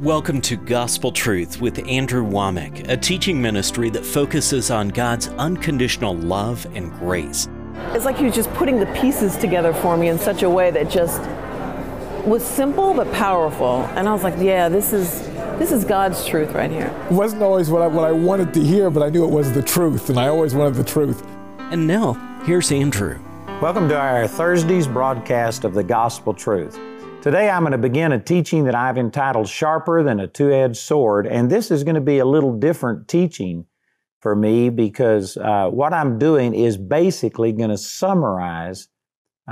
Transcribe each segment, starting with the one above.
Welcome to Gospel Truth with Andrew Wommack, a teaching ministry that focuses on God's unconditional love and grace. It's like he was just putting the pieces together for me in such a way that just was simple but powerful. And I was like, yeah, this is this is God's truth right here. It wasn't always what I, what I wanted to hear, but I knew it was the truth, and I always wanted the truth. And now, here's Andrew. Welcome to our Thursday's broadcast of the Gospel Truth. Today I'm going to begin a teaching that I've entitled Sharper Than a Two Edged Sword, and this is going to be a little different teaching for me because uh, what I'm doing is basically going to summarize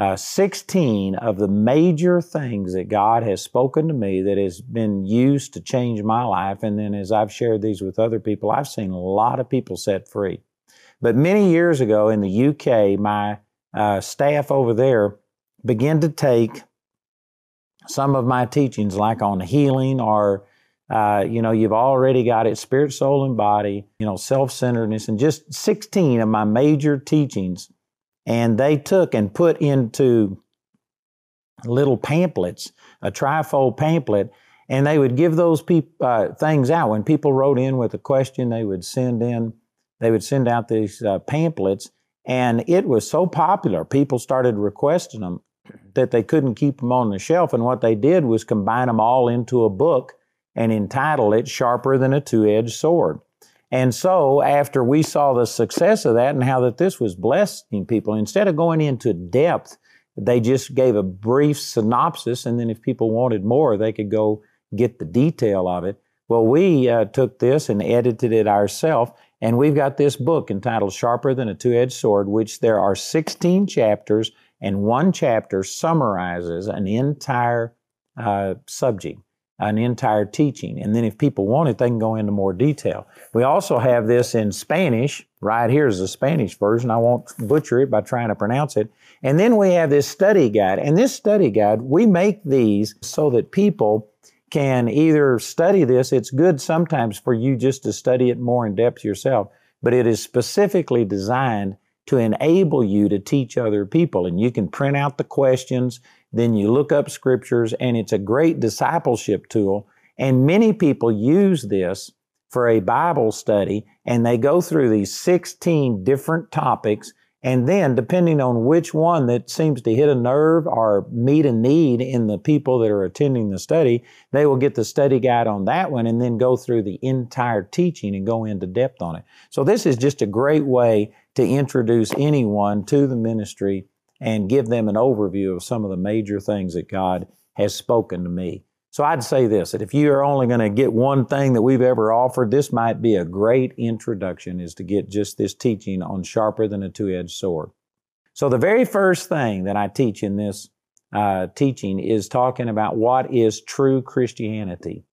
uh, 16 of the major things that God has spoken to me that has been used to change my life. And then as I've shared these with other people, I've seen a lot of people set free. But many years ago in the UK, my uh, staff over there began to take some of my teachings, like on healing or uh, you know, you've already got it spirit, soul, and body, you know, self centeredness, and just 16 of my major teachings. And they took and put into little pamphlets, a trifold pamphlet, and they would give those peop- uh, things out. When people wrote in with a question, they would send in, they would send out these uh, pamphlets, and it was so popular. People started requesting them that they couldn't keep them on the shelf. And what they did was combine them all into a book and entitle it Sharper Than a Two Edged Sword. And so, after we saw the success of that and how that this was blessing people, instead of going into depth, they just gave a brief synopsis, and then if people wanted more, they could go get the detail of it. Well, we uh, took this and edited it ourselves, and we've got this book entitled Sharper Than a Two Edged Sword, which there are 16 chapters and one chapter summarizes an entire uh, subject, an entire teaching. And then if people want it, they can go into more detail. We also have this in Spanish. Right here is the Spanish version. I won't butcher it by trying to pronounce it. And then we have this study guide. And this study guide, we make these so that people can either study this. It's good sometimes for you just to study it more in depth yourself, but it is specifically designed to enable you to teach other people. And you can print out the questions, then you look up scriptures, and it's a great discipleship tool. And many people use this for a Bible study, and they go through these 16 different topics. And then, depending on which one that seems to hit a nerve or meet a need in the people that are attending the study, they will get the study guide on that one and then go through the entire teaching and go into depth on it. So, this is just a great way to introduce anyone to the ministry and give them an overview of some of the major things that God has spoken to me. So I'd say this that if you are only going to get one thing that we've ever offered, this might be a great introduction is to get just this teaching on sharper than a two-edged sword. So the very first thing that I teach in this uh, teaching is talking about what is true Christianity.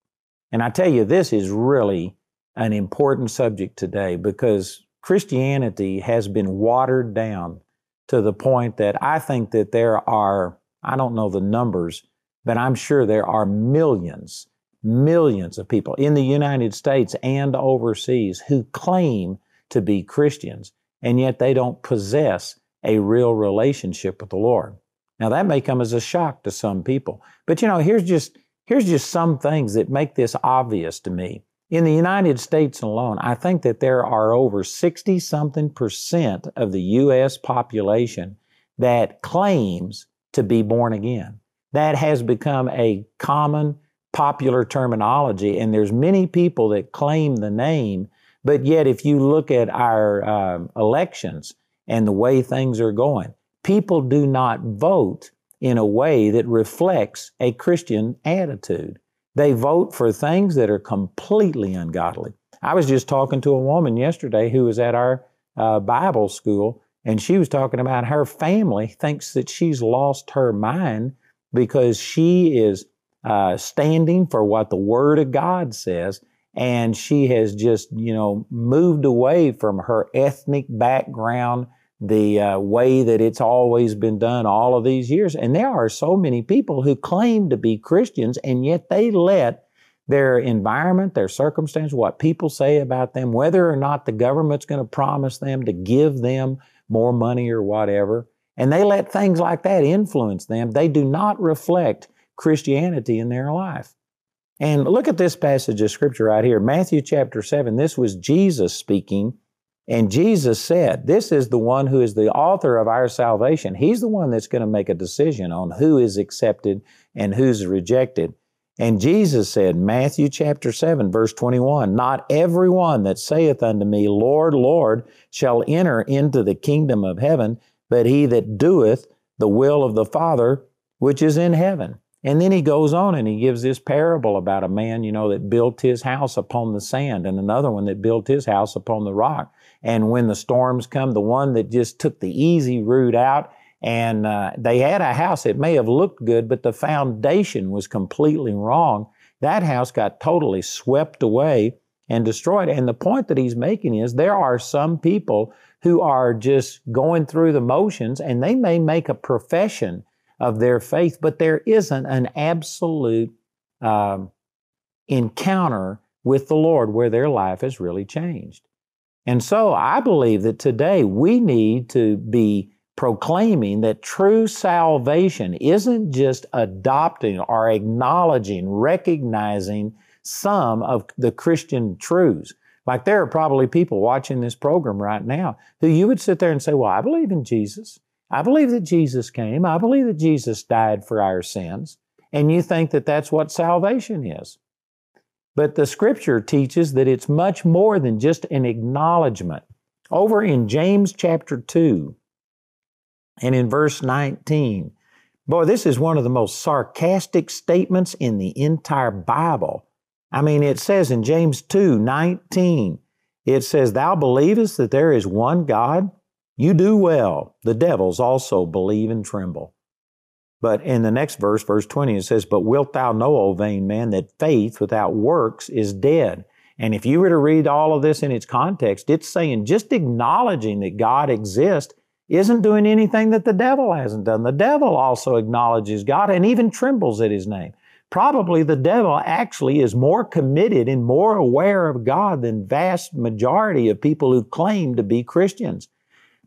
And I tell you, this is really an important subject today because Christianity has been watered down to the point that I think that there are, I don't know the numbers, but I'm sure there are millions, millions of people in the United States and overseas who claim to be Christians, and yet they don't possess a real relationship with the Lord. Now that may come as a shock to some people, but you know, here's just here's just some things that make this obvious to me. In the United States alone, I think that there are over 60 something percent of the U.S. population that claims to be born again. That has become a common popular terminology, and there's many people that claim the name, but yet if you look at our uh, elections and the way things are going, people do not vote in a way that reflects a Christian attitude. They vote for things that are completely ungodly. I was just talking to a woman yesterday who was at our uh, Bible school, and she was talking about her family thinks that she's lost her mind because she is uh, standing for what the Word of God says, and she has just, you know, moved away from her ethnic background the uh, way that it's always been done all of these years. And there are so many people who claim to be Christians, and yet they let their environment, their circumstance, what people say about them, whether or not the government's going to promise them to give them more money or whatever, and they let things like that influence them. They do not reflect Christianity in their life. And look at this passage of scripture right here Matthew chapter 7. This was Jesus speaking. And Jesus said, This is the one who is the author of our salvation. He's the one that's going to make a decision on who is accepted and who's rejected. And Jesus said, Matthew chapter 7, verse 21, Not every one that saith unto me, Lord, Lord, shall enter into the kingdom of heaven, but he that doeth the will of the Father which is in heaven. And then he goes on and he gives this parable about a man, you know, that built his house upon the sand and another one that built his house upon the rock. And when the storms come, the one that just took the easy route out and uh, they had a house, it may have looked good, but the foundation was completely wrong. That house got totally swept away and destroyed. And the point that he's making is there are some people who are just going through the motions and they may make a profession of their faith, but there isn't an absolute um, encounter with the Lord where their life has really changed. And so I believe that today we need to be proclaiming that true salvation isn't just adopting or acknowledging, recognizing some of the Christian truths. Like there are probably people watching this program right now who you would sit there and say, Well, I believe in Jesus. I believe that Jesus came. I believe that Jesus died for our sins. And you think that that's what salvation is. But the scripture teaches that it's much more than just an acknowledgement. Over in James chapter 2 and in verse 19, boy, this is one of the most sarcastic statements in the entire Bible. I mean, it says in James 2 19, it says, Thou believest that there is one God? You do well. The devils also believe and tremble. But in the next verse, verse 20, it says, But wilt thou know, O vain man, that faith without works is dead? And if you were to read all of this in its context, it's saying just acknowledging that God exists isn't doing anything that the devil hasn't done. The devil also acknowledges God and even trembles at his name. Probably the devil actually is more committed and more aware of God than vast majority of people who claim to be Christians.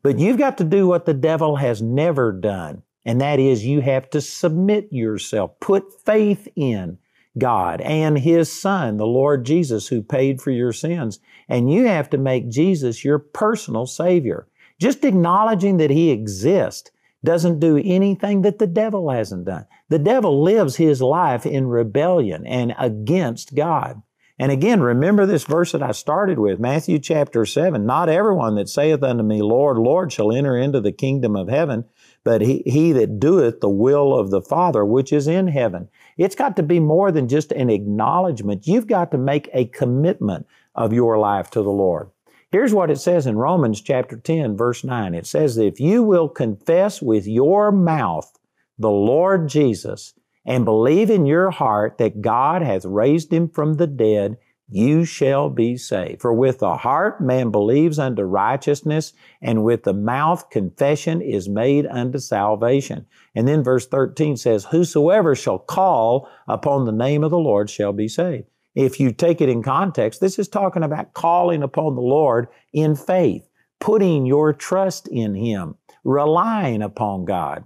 But you've got to do what the devil has never done, and that is you have to submit yourself, put faith in God and His Son, the Lord Jesus, who paid for your sins. And you have to make Jesus your personal Savior. Just acknowledging that He exists doesn't do anything that the devil hasn't done. The devil lives his life in rebellion and against God. And again, remember this verse that I started with, Matthew chapter 7. Not everyone that saith unto me, Lord, Lord, shall enter into the kingdom of heaven, but he, he that doeth the will of the Father which is in heaven. It's got to be more than just an acknowledgement. You've got to make a commitment of your life to the Lord. Here's what it says in Romans chapter 10, verse 9. It says, If you will confess with your mouth the Lord Jesus and believe in your heart that God hath raised him from the dead, you shall be saved. For with the heart man believes unto righteousness, and with the mouth confession is made unto salvation. And then verse 13 says, Whosoever shall call upon the name of the Lord shall be saved. If you take it in context, this is talking about calling upon the Lord in faith, putting your trust in Him, relying upon God.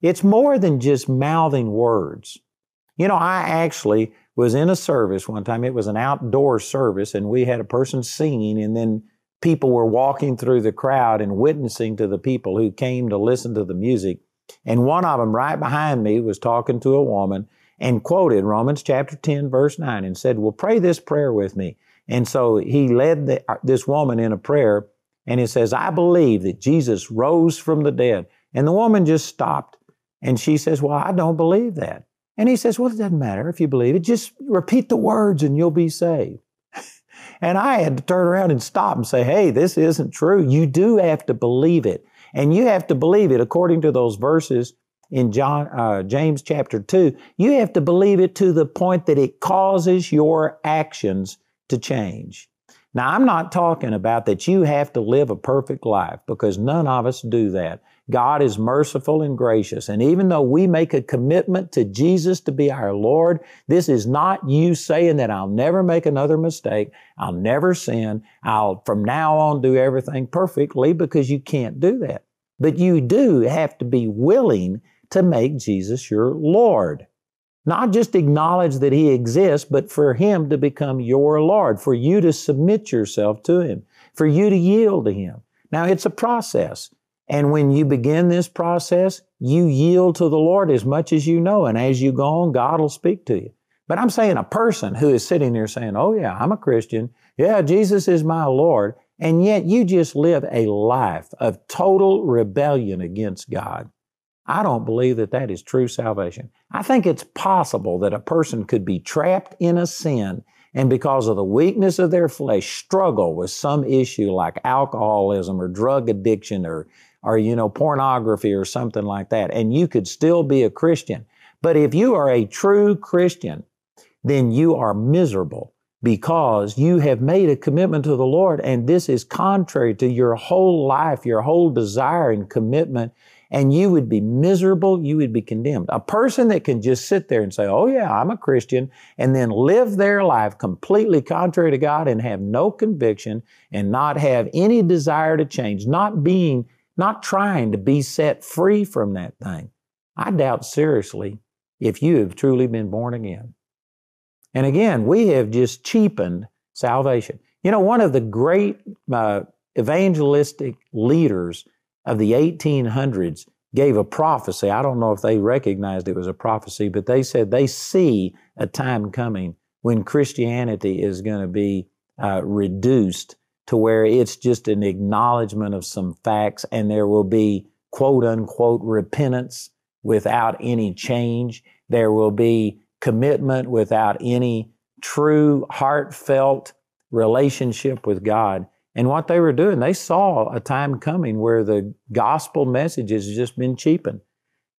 It's more than just mouthing words. You know, I actually was in a service one time. It was an outdoor service, and we had a person singing, and then people were walking through the crowd and witnessing to the people who came to listen to the music. And one of them, right behind me, was talking to a woman and quoted Romans chapter 10, verse 9, and said, Well, pray this prayer with me. And so he led the, uh, this woman in a prayer, and he says, I believe that Jesus rose from the dead. And the woman just stopped and she says, Well, I don't believe that. And he says, Well, it doesn't matter if you believe it. Just repeat the words and you'll be saved. and I had to turn around and stop and say, Hey, this isn't true. You do have to believe it. And you have to believe it according to those verses in John, uh, James chapter 2. You have to believe it to the point that it causes your actions to change. Now, I'm not talking about that you have to live a perfect life because none of us do that. God is merciful and gracious. And even though we make a commitment to Jesus to be our Lord, this is not you saying that I'll never make another mistake. I'll never sin. I'll from now on do everything perfectly because you can't do that. But you do have to be willing to make Jesus your Lord. Not just acknowledge that He exists, but for Him to become your Lord, for you to submit yourself to Him, for you to yield to Him. Now, it's a process. And when you begin this process, you yield to the Lord as much as you know. And as you go on, God will speak to you. But I'm saying a person who is sitting there saying, Oh, yeah, I'm a Christian. Yeah, Jesus is my Lord. And yet you just live a life of total rebellion against God. I don't believe that that is true salvation. I think it's possible that a person could be trapped in a sin and because of the weakness of their flesh struggle with some issue like alcoholism or drug addiction or or you know pornography or something like that and you could still be a Christian. But if you are a true Christian, then you are miserable because you have made a commitment to the Lord and this is contrary to your whole life, your whole desire and commitment and you would be miserable, you would be condemned. A person that can just sit there and say, Oh, yeah, I'm a Christian, and then live their life completely contrary to God and have no conviction and not have any desire to change, not being, not trying to be set free from that thing. I doubt seriously if you have truly been born again. And again, we have just cheapened salvation. You know, one of the great uh, evangelistic leaders of the 1800s gave a prophecy. I don't know if they recognized it was a prophecy, but they said they see a time coming when Christianity is going to be uh, reduced to where it's just an acknowledgement of some facts and there will be quote unquote repentance without any change. There will be commitment without any true heartfelt relationship with God. And what they were doing, they saw a time coming where the gospel message has just been cheapened.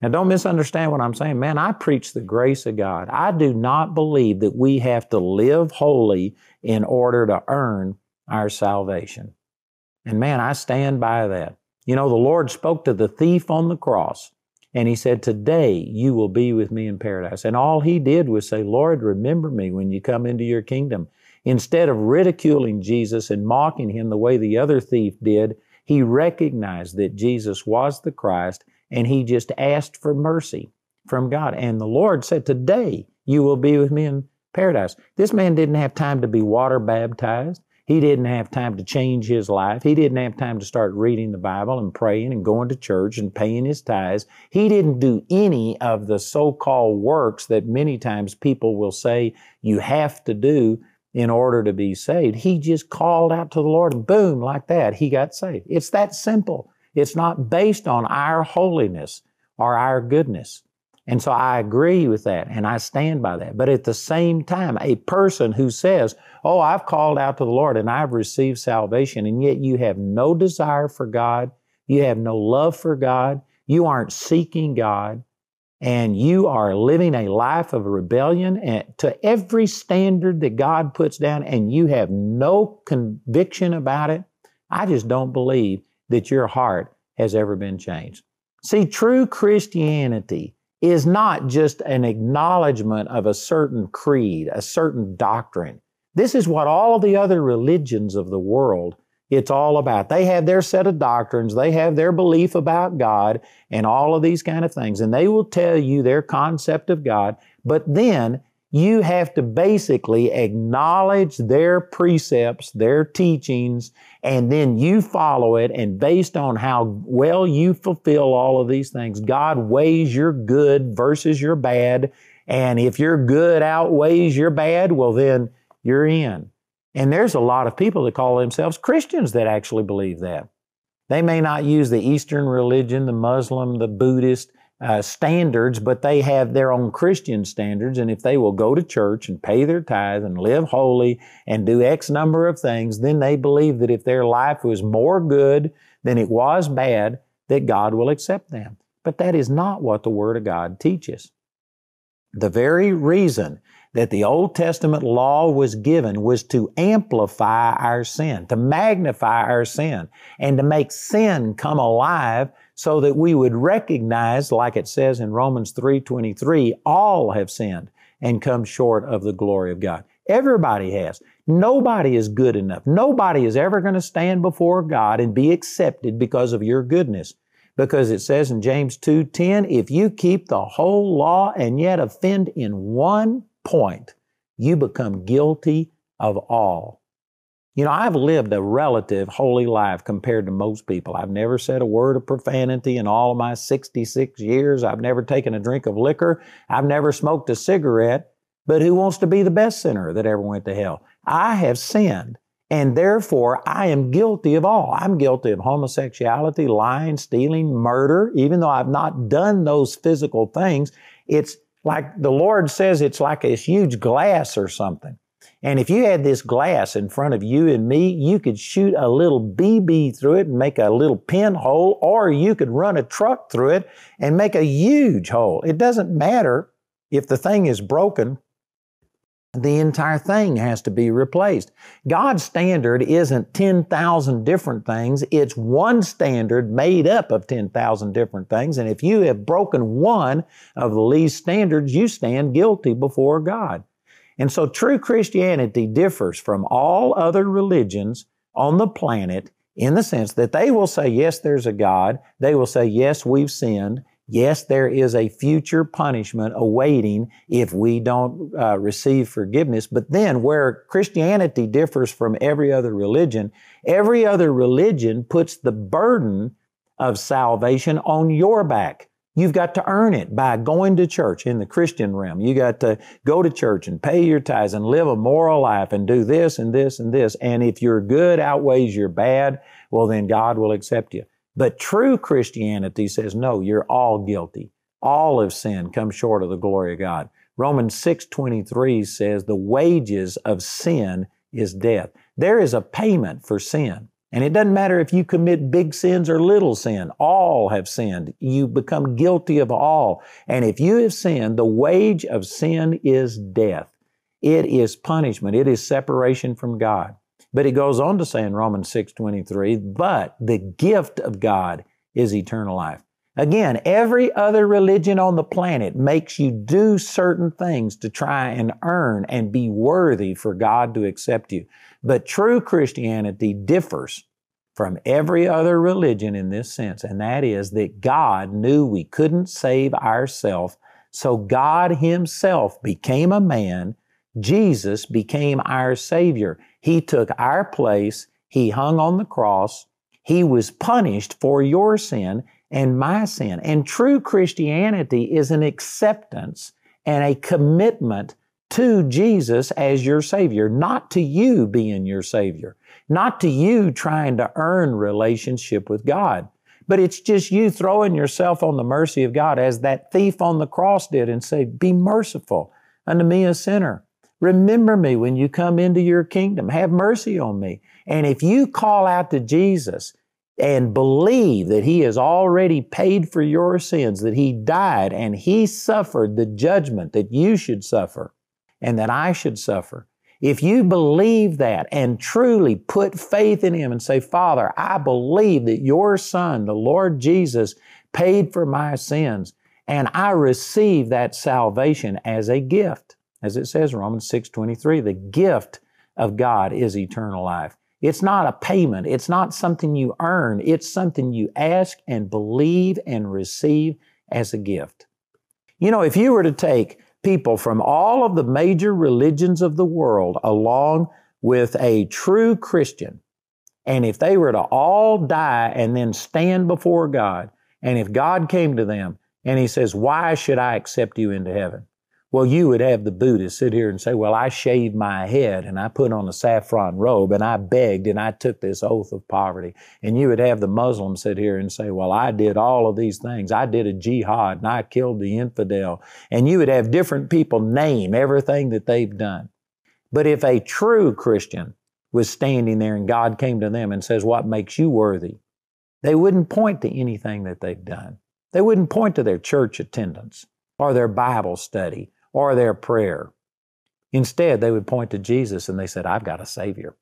Now, don't misunderstand what I'm saying. Man, I preach the grace of God. I do not believe that we have to live holy in order to earn our salvation. And man, I stand by that. You know, the Lord spoke to the thief on the cross and he said, Today you will be with me in paradise. And all he did was say, Lord, remember me when you come into your kingdom. Instead of ridiculing Jesus and mocking him the way the other thief did, he recognized that Jesus was the Christ and he just asked for mercy from God. And the Lord said, Today you will be with me in paradise. This man didn't have time to be water baptized. He didn't have time to change his life. He didn't have time to start reading the Bible and praying and going to church and paying his tithes. He didn't do any of the so called works that many times people will say you have to do in order to be saved. He just called out to the Lord and boom, like that, he got saved. It's that simple. It's not based on our holiness or our goodness. And so I agree with that and I stand by that. But at the same time, a person who says, Oh, I've called out to the Lord and I've received salvation, and yet you have no desire for God, you have no love for God, you aren't seeking God, and you are living a life of rebellion eh, to every standard that God puts down, and you have no conviction about it, I just don't believe that your heart has ever been changed. See, true Christianity is not just an acknowledgement of a certain creed, a certain doctrine. This is what all of the other religions of the world it's all about. They have their set of doctrines, they have their belief about God and all of these kind of things, and they will tell you their concept of God, but then you have to basically acknowledge their precepts, their teachings, and then you follow it. And based on how well you fulfill all of these things, God weighs your good versus your bad. And if your good outweighs your bad, well, then you're in. And there's a lot of people that call themselves Christians that actually believe that. They may not use the Eastern religion, the Muslim, the Buddhist uh, standards, but they have their own Christian standards. And if they will go to church and pay their tithe and live holy and do X number of things, then they believe that if their life was more good than it was bad, that God will accept them. But that is not what the Word of God teaches. The very reason that the Old Testament law was given was to amplify our sin, to magnify our sin, and to make sin come alive so that we would recognize, like it says in Romans 3.23, all have sinned and come short of the glory of God. Everybody has. Nobody is good enough. Nobody is ever going to stand before God and be accepted because of your goodness. because it says in James 2:10, if you keep the whole law and yet offend in one point, you become guilty of all. You know, I've lived a relative holy life compared to most people. I've never said a word of profanity in all of my 66 years. I've never taken a drink of liquor. I've never smoked a cigarette. But who wants to be the best sinner that ever went to hell? I have sinned, and therefore I am guilty of all. I'm guilty of homosexuality, lying, stealing, murder, even though I've not done those physical things. It's like the Lord says it's like a huge glass or something. And if you had this glass in front of you and me, you could shoot a little BB through it and make a little pinhole, or you could run a truck through it and make a huge hole. It doesn't matter if the thing is broken the entire thing has to be replaced. God's standard isn't 10,000 different things, it's one standard made up of 10,000 different things. And if you have broken one of the least standards, you stand guilty before God. And so true Christianity differs from all other religions on the planet in the sense that they will say, yes, there's a God. They will say, yes, we've sinned. Yes, there is a future punishment awaiting if we don't uh, receive forgiveness. But then, where Christianity differs from every other religion, every other religion puts the burden of salvation on your back. You've got to earn it by going to church in the Christian realm. You got to go to church and pay your tithes and live a moral life and do this and this and this. And if your good outweighs your bad, well, then God will accept you. But true Christianity says, no, you're all guilty. All of sin comes short of the glory of God. Romans 6:23 says the wages of sin is death. There is a payment for sin. And it doesn't matter if you commit big sins or little sin, all have sinned. You become guilty of all. And if you have sinned, the wage of sin is death. It is punishment. It is separation from God. But he goes on to say in Romans 6:23, but the gift of God is eternal life. Again, every other religion on the planet makes you do certain things to try and earn and be worthy for God to accept you. But true Christianity differs from every other religion in this sense, and that is that God knew we couldn't save ourselves, so God Himself became a man. Jesus became our Savior. He took our place. He hung on the cross. He was punished for your sin and my sin. And true Christianity is an acceptance and a commitment to Jesus as your Savior, not to you being your Savior, not to you trying to earn relationship with God. But it's just you throwing yourself on the mercy of God as that thief on the cross did and say, Be merciful unto me, a sinner. Remember me when you come into your kingdom. Have mercy on me. And if you call out to Jesus and believe that He has already paid for your sins, that He died and He suffered the judgment that you should suffer and that I should suffer, if you believe that and truly put faith in Him and say, Father, I believe that your Son, the Lord Jesus, paid for my sins, and I receive that salvation as a gift as it says in Romans 6:23, the gift of God is eternal life. It's not a payment, it's not something you earn, it's something you ask and believe and receive as a gift. You know, if you were to take people from all of the major religions of the world along with a true Christian, and if they were to all die and then stand before God, and if God came to them and He says, Why should I accept you into heaven? Well, you would have the Buddhist sit here and say, Well, I shaved my head and I put on a saffron robe and I begged and I took this oath of poverty. And you would have the Muslim sit here and say, Well, I did all of these things. I did a jihad and I killed the infidel. And you would have different people name everything that they've done. But if a true Christian was standing there and God came to them and says, What makes you worthy? They wouldn't point to anything that they've done. They wouldn't point to their church attendance or their Bible study or their prayer. Instead, they would point to Jesus and they said, I've got a Savior.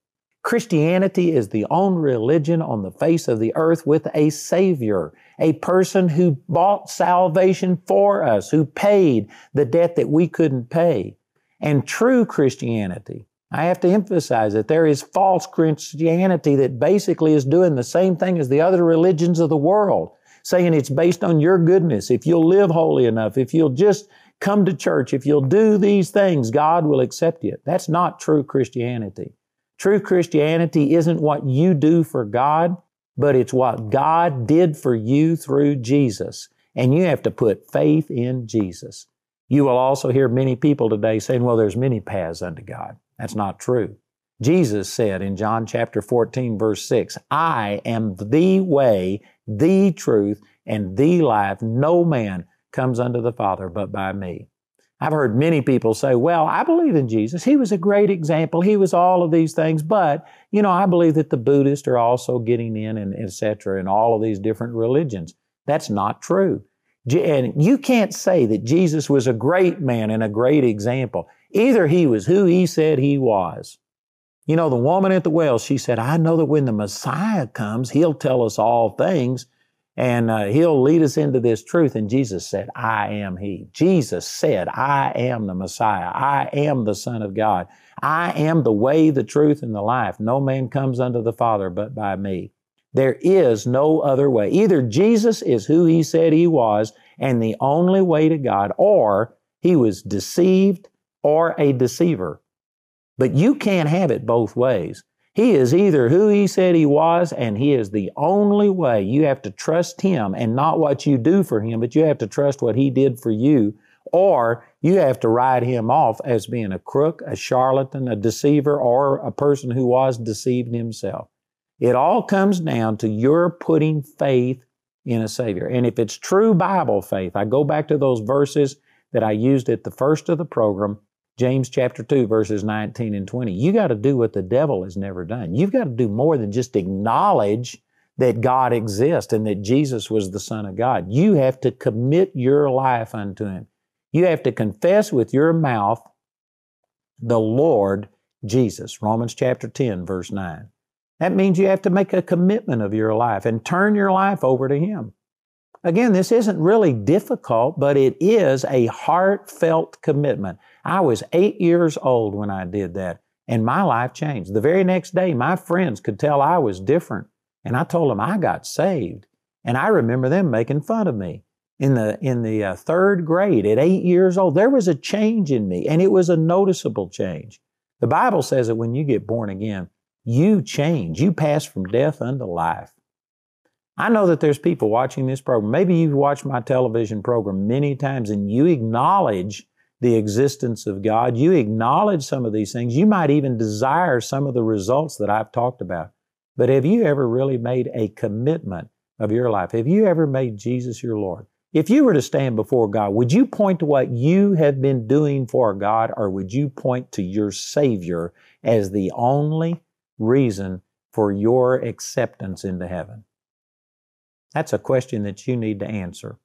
Christianity is the only religion on the face of the earth with a Savior, a person who bought salvation for us, who paid the debt that we couldn't pay. And true Christianity, I have to emphasize that there is false Christianity that basically is doing the same thing as the other religions of the world. saying it's based on your goodness. If you'll live holy enough, if you'll just come to church, if you'll do these things, God will accept you. That's not true Christianity. True Christianity isn't what you do for God, but it's what God did for you through Jesus. And you have to put faith in Jesus. You will also hear many people today saying, well, there's many paths unto God. That's not true. Jesus said in John chapter 14, verse 6, I am the way, the truth, and the life. No man comes unto the Father but by me. I've heard many people say, well, I believe in Jesus. He was a great example. He was all of these things, but, you know, I believe that the Buddhists are also getting in and etc. in all of these different religions. That's not true. And you can't say that Jesus was a great man and a great example. Either he was who he said he was. You know, the woman at the well, she said, I know that when the Messiah comes, he'll tell us all things and uh, he'll lead us into this truth. And Jesus said, I am he. Jesus said, I am the Messiah. I am the Son of God. I am the way, the truth, and the life. No man comes unto the Father but by me. There is no other way. Either Jesus is who he said he was and the only way to God, or he was deceived or a deceiver. But you can't have it both ways. He is either who he said he was, and he is the only way. You have to trust him and not what you do for him, but you have to trust what he did for you, or you have to write him off as being a crook, a charlatan, a deceiver, or a person who was deceived himself. It all comes down to your putting faith in a Savior. And if it's true Bible faith, I go back to those verses that I used at the first of the program James chapter 2, verses 19 and 20. You got to do what the devil has never done. You've got to do more than just acknowledge that God exists and that Jesus was the Son of God. You have to commit your life unto Him. You have to confess with your mouth the Lord Jesus. Romans chapter 10, verse 9. That means you have to make a commitment of your life and turn your life over to Him. Again, this isn't really difficult, but it is a heartfelt commitment. I was eight years old when I did that, and my life changed. The very next day, my friends could tell I was different, and I told them I got saved. And I remember them making fun of me. In the, in the uh, third grade, at eight years old, there was a change in me, and it was a noticeable change. The Bible says that when you get born again, you change. You pass from death unto life. I know that there's people watching this program. Maybe you've watched my television program many times and you acknowledge the existence of God. You acknowledge some of these things. You might even desire some of the results that I've talked about. But have you ever really made a commitment of your life? Have you ever made Jesus your Lord? If you were to stand before God, would you point to what you have been doing for God or would you point to your Savior as the only reason for your acceptance into heaven? That's a question that you need to answer.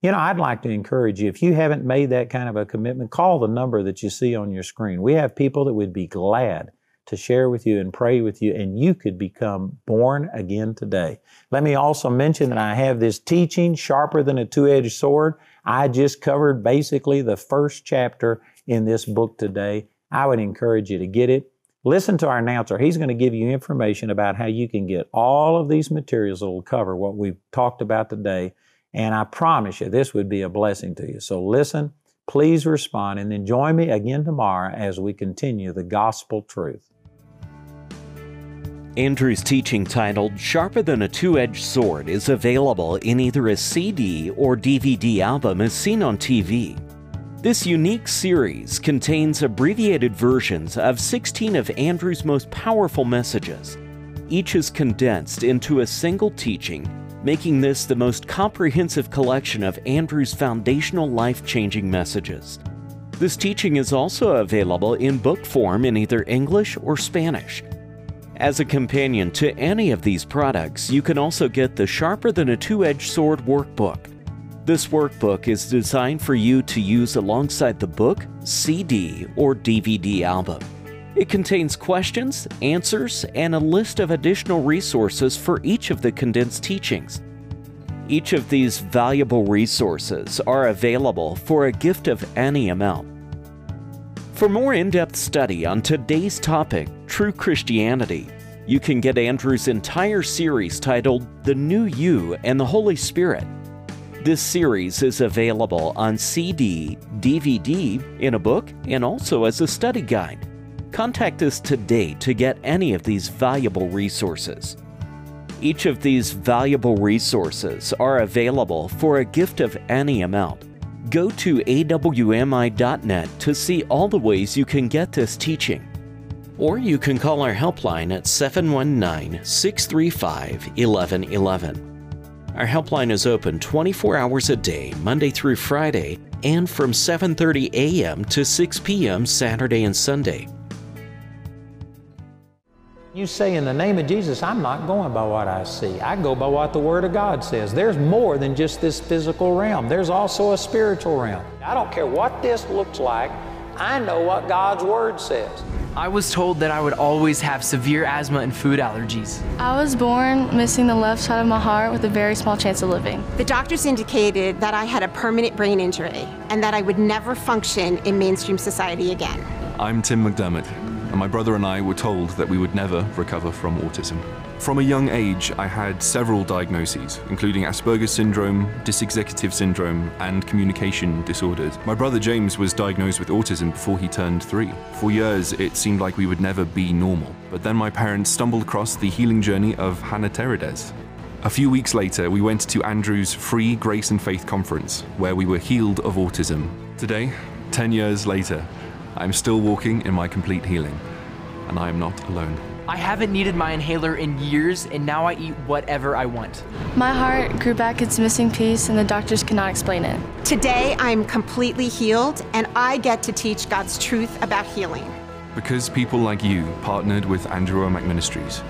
You know, I'd like to encourage you, if you haven't made that kind of a commitment, call the number that you see on your screen. We have people that would be glad to share with you and pray with you, and you could become born again today. Let me also mention that I have this teaching, Sharper Than a Two Edged Sword. I just covered basically the first chapter in this book today. I would encourage you to get it. Listen to our announcer. He's going to give you information about how you can get all of these materials that will cover what we've talked about today. And I promise you, this would be a blessing to you. So listen, please respond, and then join me again tomorrow as we continue the gospel truth. Andrew's teaching titled Sharper Than a Two Edged Sword is available in either a CD or DVD album as seen on TV. This unique series contains abbreviated versions of 16 of Andrew's most powerful messages. Each is condensed into a single teaching, making this the most comprehensive collection of Andrew's foundational life changing messages. This teaching is also available in book form in either English or Spanish. As a companion to any of these products, you can also get the Sharper Than a Two Edged Sword workbook this workbook is designed for you to use alongside the book, CD, or DVD album. It contains questions, answers, and a list of additional resources for each of the condensed teachings. Each of these valuable resources are available for a gift of any amount. For more in depth study on today's topic, True Christianity, you can get Andrew's entire series titled The New You and the Holy Spirit. This series is available on CD, DVD, in a book, and also as a study guide. Contact us today to get any of these valuable resources. Each of these valuable resources are available for a gift of any amount. Go to awmi.net to see all the ways you can get this teaching. Or you can call our helpline at 719 635 1111. Our helpline is open 24 hours a day, Monday through Friday, and from 7:30 a.m. to 6 p.m. Saturday and Sunday. You say, in the name of Jesus, I'm not going by what I see. I go by what the Word of God says. There's more than just this physical realm, there's also a spiritual realm. I don't care what this looks like, I know what God's Word says. I was told that I would always have severe asthma and food allergies. I was born missing the left side of my heart with a very small chance of living. The doctors indicated that I had a permanent brain injury and that I would never function in mainstream society again. I'm Tim McDermott and my brother and I were told that we would never recover from autism. From a young age, I had several diagnoses, including Asperger's syndrome, dysexecutive syndrome, and communication disorders. My brother James was diagnosed with autism before he turned three. For years, it seemed like we would never be normal. But then my parents stumbled across the healing journey of Hannah Teredes. A few weeks later, we went to Andrew's free Grace and Faith conference, where we were healed of autism. Today, 10 years later, I'm still walking in my complete healing, and I am not alone. I haven't needed my inhaler in years, and now I eat whatever I want. My heart grew back its missing piece, and the doctors cannot explain it. Today, I'm completely healed, and I get to teach God's truth about healing. Because people like you partnered with Andrew Wommack Ministries,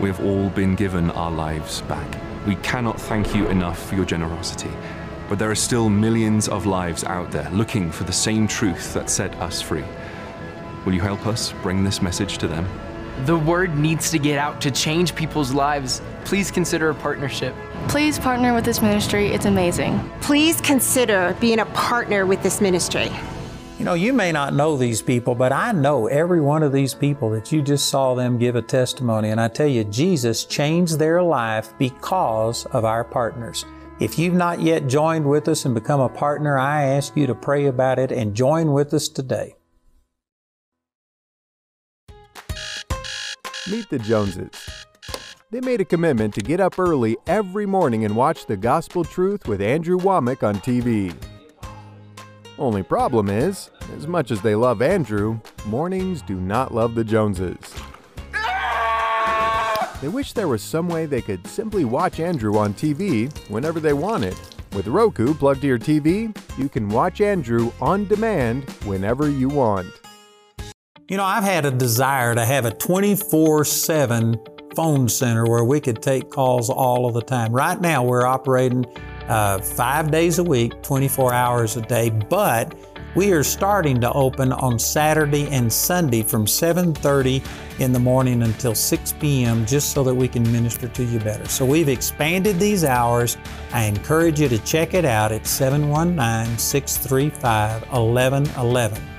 we have all been given our lives back. We cannot thank you enough for your generosity. But there are still millions of lives out there looking for the same truth that set us free. Will you help us bring this message to them? The word needs to get out to change people's lives. Please consider a partnership. Please partner with this ministry. It's amazing. Please consider being a partner with this ministry. You know, you may not know these people, but I know every one of these people that you just saw them give a testimony. And I tell you, Jesus changed their life because of our partners. If you've not yet joined with us and become a partner, I ask you to pray about it and join with us today. Meet the Joneses. They made a commitment to get up early every morning and watch the gospel truth with Andrew Wommack on TV. Only problem is, as much as they love Andrew, mornings do not love the Joneses. They wish there was some way they could simply watch Andrew on TV whenever they wanted. With Roku plugged to your TV, you can watch Andrew on demand whenever you want. You know, I've had a desire to have a 24 7 phone center where we could take calls all of the time. Right now, we're operating uh, five days a week, 24 hours a day, but we are starting to open on Saturday and Sunday from 7:30 in the morning until 6 p.m. just so that we can minister to you better. So we've expanded these hours. I encourage you to check it out at 719-635-1111.